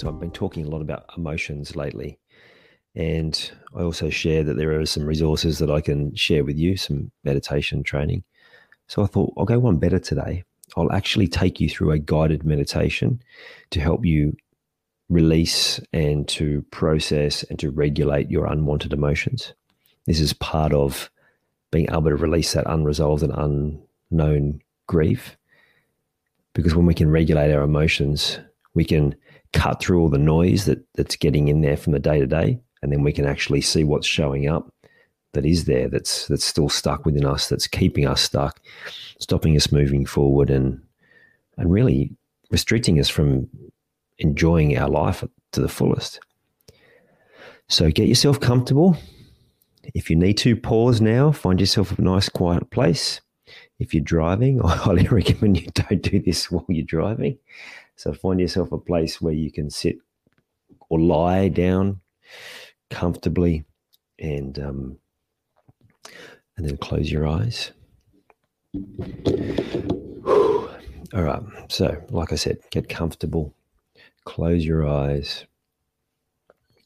So, I've been talking a lot about emotions lately, and I also share that there are some resources that I can share with you, some meditation training. So, I thought I'll go one better today. I'll actually take you through a guided meditation to help you release and to process and to regulate your unwanted emotions. This is part of being able to release that unresolved and unknown grief. Because when we can regulate our emotions, we can cut through all the noise that, that's getting in there from the day to day, and then we can actually see what's showing up that is there, that's that's still stuck within us, that's keeping us stuck, stopping us moving forward and and really restricting us from enjoying our life to the fullest. So get yourself comfortable. If you need to, pause now, find yourself a nice quiet place. If you're driving, I highly recommend you don't do this while you're driving. So find yourself a place where you can sit or lie down comfortably and um, and then close your eyes. All right. So, like I said, get comfortable close your eyes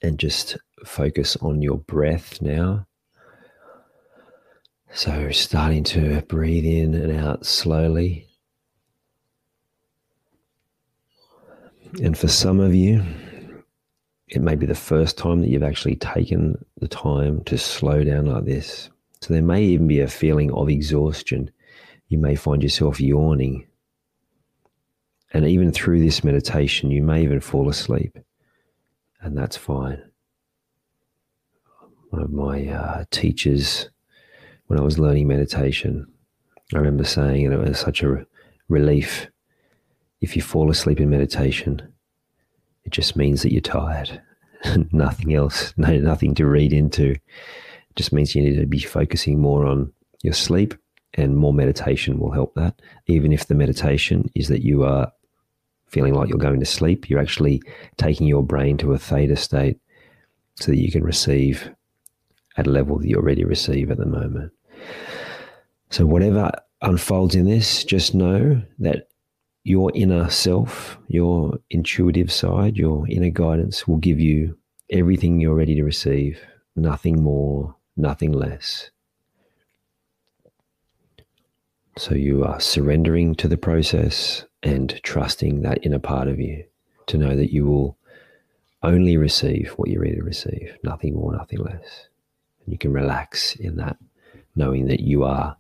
and just focus on your breath now. So, starting to breathe in and out slowly. And for some of you, it may be the first time that you've actually taken the time to slow down like this. So, there may even be a feeling of exhaustion. You may find yourself yawning and even through this meditation, you may even fall asleep, and that's fine. One of my uh, teachers, when I was learning meditation, I remember saying, and it was such a relief. If you fall asleep in meditation, it just means that you're tired. nothing else, no, nothing to read into. It just means you need to be focusing more on your sleep and more meditation will help that. Even if the meditation is that you are feeling like you're going to sleep, you're actually taking your brain to a theta state so that you can receive at a level that you already receive at the moment. So, whatever unfolds in this, just know that your inner self, your intuitive side, your inner guidance will give you everything you're ready to receive, nothing more, nothing less. So you are surrendering to the process and trusting that inner part of you to know that you will only receive what you're ready to receive, nothing more, nothing less. And you can relax in that, knowing that you are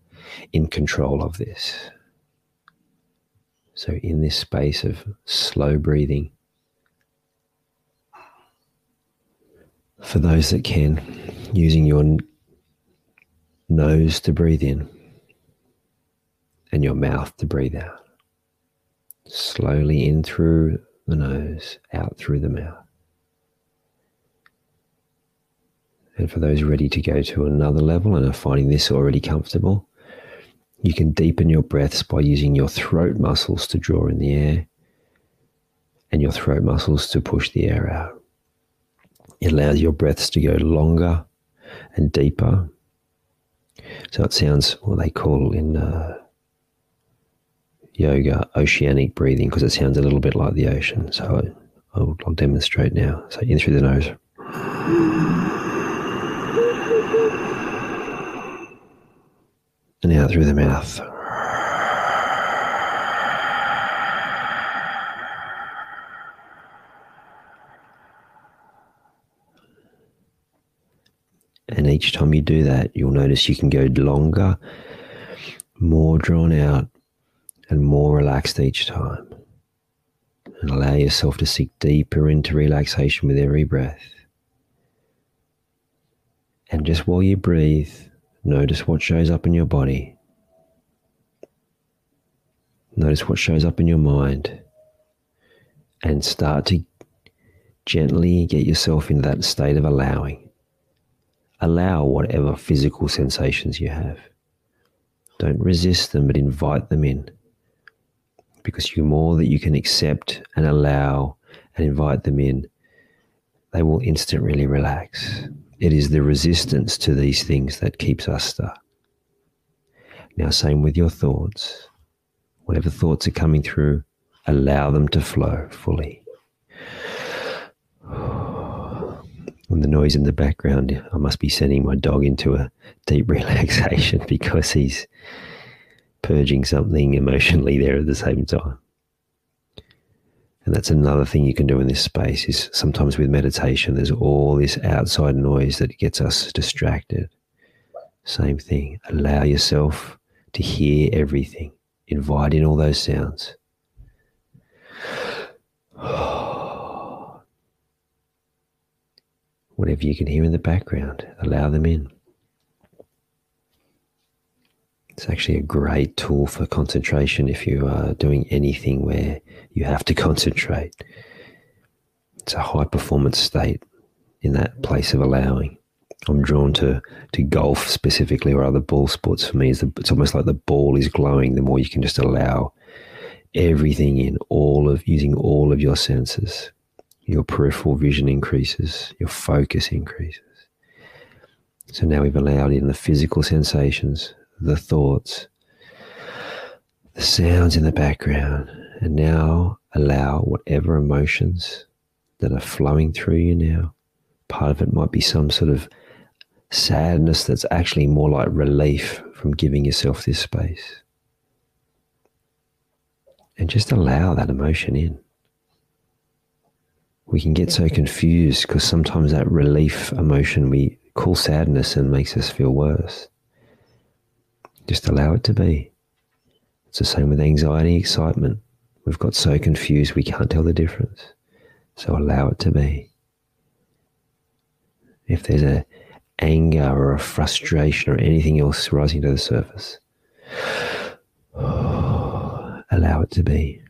in control of this. So, in this space of slow breathing, for those that can, using your nose to breathe in and your mouth to breathe out. Slowly in through the nose, out through the mouth. And for those ready to go to another level and are finding this already comfortable, you can deepen your breaths by using your throat muscles to draw in the air and your throat muscles to push the air out. It allows your breaths to go longer and deeper. So it sounds what they call in uh, yoga oceanic breathing because it sounds a little bit like the ocean. So I, will I'll demonstrate now. So in through the nose. and out through the mouth. And each time you do that, you'll notice you can go longer, more drawn out, and more relaxed each time. And allow yourself to sink deeper into relaxation with every breath. And just while you breathe, notice what shows up in your body. Notice what shows up in your mind. And start to gently get yourself into that state of allowing. Allow whatever physical sensations you have. Don't resist them, but invite them in. Because the more that you can accept and allow and invite them in, they will instantly relax. It is the resistance to these things that keeps us stuck. Now, same with your thoughts. Whatever thoughts are coming through, allow them to flow fully. And the noise in the background, I must be sending my dog into a deep relaxation because he's purging something emotionally there at the same time. And that's another thing you can do in this space is sometimes with meditation, there's all this outside noise that gets us distracted. Same thing. Allow yourself to hear everything. Invite in all those sounds. Whatever you can hear in the background, allow them in. It's actually a great tool for concentration if you are doing anything where you have to concentrate. It's a high performance state in that place of allowing. I'm drawn to, to golf specifically or other ball sports. For me, it's, almost like the ball is glowing the more you can just allow everything in, all of using all of your senses. Your peripheral vision increases, your focus increases. So now we've allowed in the physical sensations, the thoughts, the sounds in the background, and now allow whatever emotions that are flowing through you now. Part of it might be some sort of sadness that's actually more like relief from giving yourself this space. And just allow that emotion in. We can get so confused because sometimes that relief emotion we call sadness and makes us feel worse. Just allow it to be. It's the same with anxiety, excitement. We've got so confused we can't tell the difference. So allow it to be. If there's a anger or a frustration or anything else rising to the surface, allow it to be.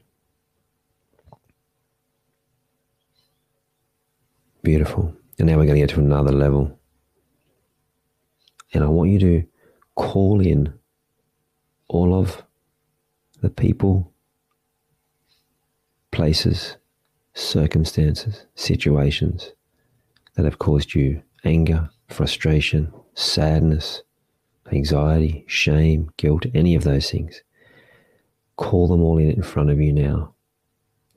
Beautiful. And now we're going to get to another level. And I want you to call in all of the people, places, circumstances, situations that have caused you anger, frustration, sadness, anxiety, shame, guilt, any of those things. Call them all in in front of you now.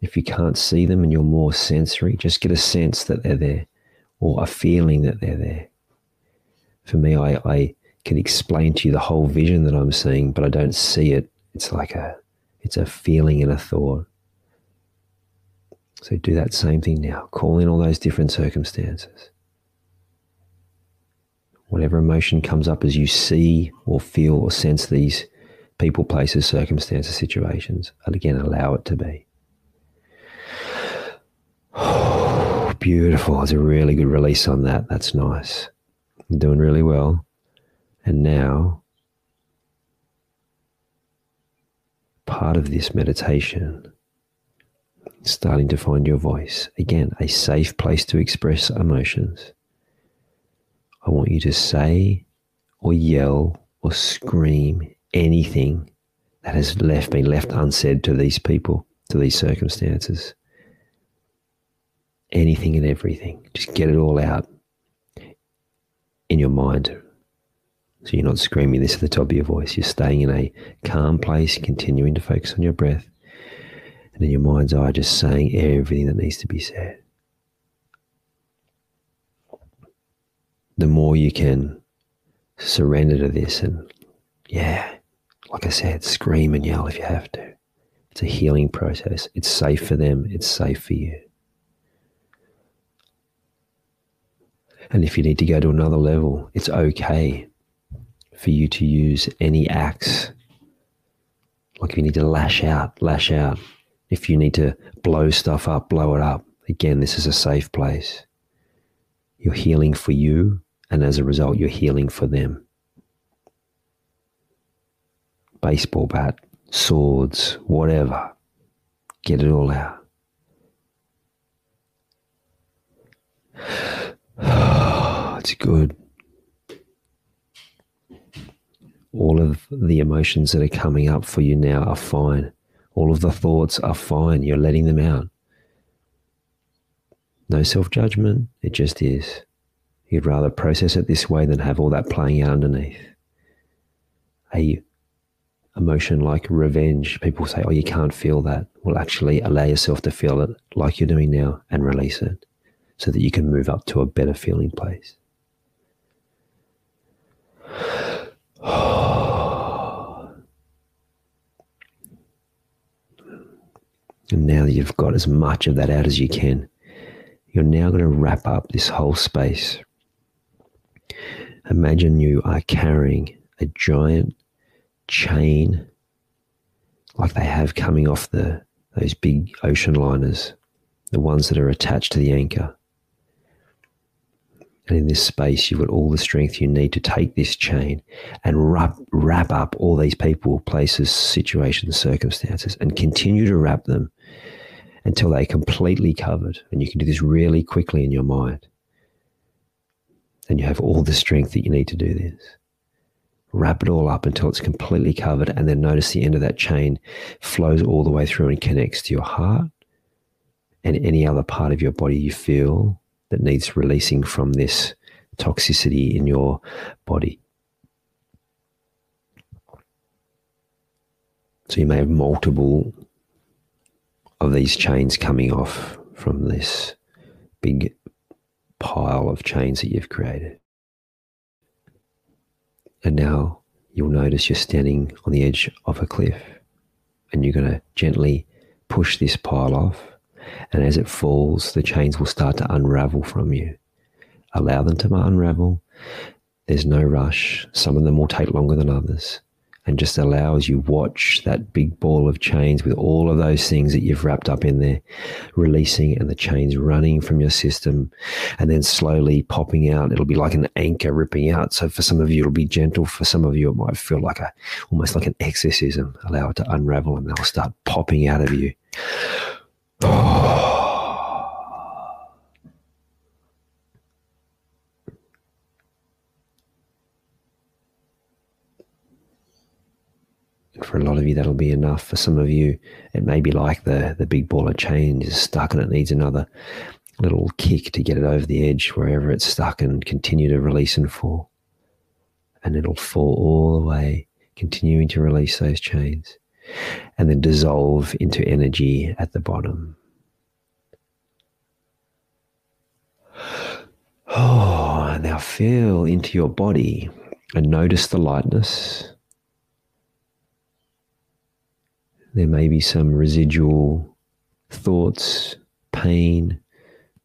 If you can't see them and you're more sensory, just get a sense that they're there or a feeling that they're there. For me, I, I can explain to you the whole vision that I'm seeing, but I don't see it. It's like a it's a feeling and a thought. So do that same thing now. Call in all those different circumstances. Whatever emotion comes up as you see or feel or sense these people, places, circumstances, situations, and again, allow it to be. beautiful. It's a really good release on that. That's nice. You're doing really well. And now, part of this meditation, starting to find your voice. Again, a safe place to express emotions. I want you to say or yell or scream anything that has left been left unsaid to these people, to these circumstances. Anything and everything. Just get it all out in your mind so you're not screaming this at the top of your voice. You're staying in a calm place, continuing to focus on your breath. And in your mind's eye, just saying everything that needs to be said. The more you can surrender to this and, yeah, like I said, scream and yell if you have to. It's a healing process. It's safe for them, it's safe for you. And if you need to go to another level, it's okay for you to use any axe. Like if you need to lash out, lash out. If you need to blow stuff up, blow it up. Again, this is a safe place. You're healing for you, and as a result, you're healing for them. Baseball bat, swords, whatever. Get it all out. it's good. All of the emotions that are coming up for you now are fine. All of the thoughts are fine. You're letting them out. No self judgment. It just is. You'd rather process it this way than have all that playing out underneath. A emotion like revenge, people say, oh, you can't feel that. Well, actually, allow yourself to feel it like you're doing now and release it so that you can move up to a better feeling place. And now that you've got as much of that out as you can, you're now going to wrap up this whole space. Imagine you are carrying a giant chain like they have coming off the those big ocean liners, the ones that are attached to the anchor. And in this space, you've got all the strength you need to take this chain and wrap, wrap up all these people, places, situations, circumstances, and continue to wrap them until they're completely covered. And you can do this really quickly in your mind. And you have all the strength that you need to do this. Wrap it all up until it's completely covered, and then notice the end of that chain flows all the way through and connects to your heart and any other part of your body you feel that needs releasing from this toxicity in your body. So you may have multiple of these chains coming off from this big pile of chains that you've created. And now you'll notice you're standing on the edge of a cliff and you're going to gently push this pile off and as it falls, the chains will start to unravel from you. Allow them to unravel. There's no rush. Some of them will take longer than others. And just allow as you watch that big ball of chains with all of those things that you've wrapped up in there, releasing and the chains running from your system and then slowly popping out. It'll be like an anchor ripping out. So for some of you, it'll be gentle. For some of you, it might feel like a almost like an exorcism. Allow it to unravel and they'll start popping out of you. For a lot of you, that'll be enough. For some of you, it may be like the, the big ball of chain is stuck and it needs another little kick to get it over the edge wherever it's stuck and continue to release and fall. And it'll fall all the way, continuing to release those chains and then dissolve into energy at the bottom. Oh, now feel into your body and notice the lightness. There may be some residual thoughts, pain,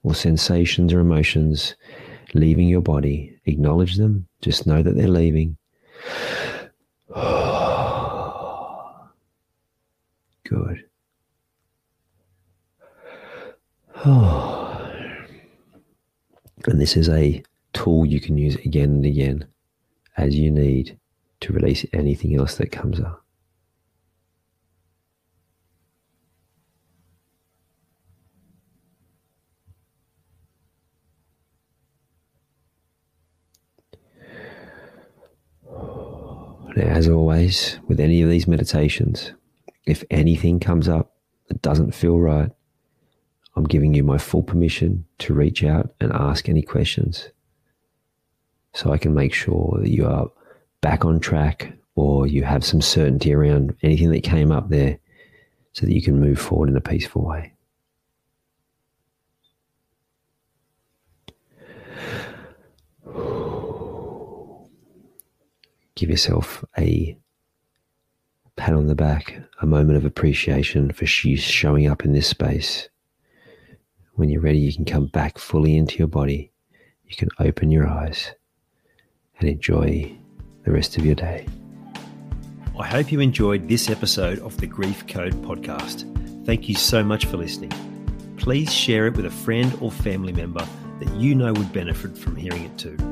or sensations or emotions leaving your body. Acknowledge them. Just know that they're leaving. Good. Oh. And this is a tool you can use again and again as you need to release anything else that comes up. Now, As always, with any of these meditations, if anything comes up that doesn't feel right, I'm giving you my full permission to reach out and ask any questions so I can make sure that you are back on track or you have some certainty around anything that came up there so that you can move forward in a peaceful way. Give yourself a pat on the back, a moment of appreciation for you showing up in this space. When you're ready, you can come back fully into your body. You you can open your eyes and enjoy the rest of your day. I hope you enjoyed this episode of the Grief Code podcast. Thank you so much for listening. Please share it with a friend or family member that you know would benefit from hearing it too.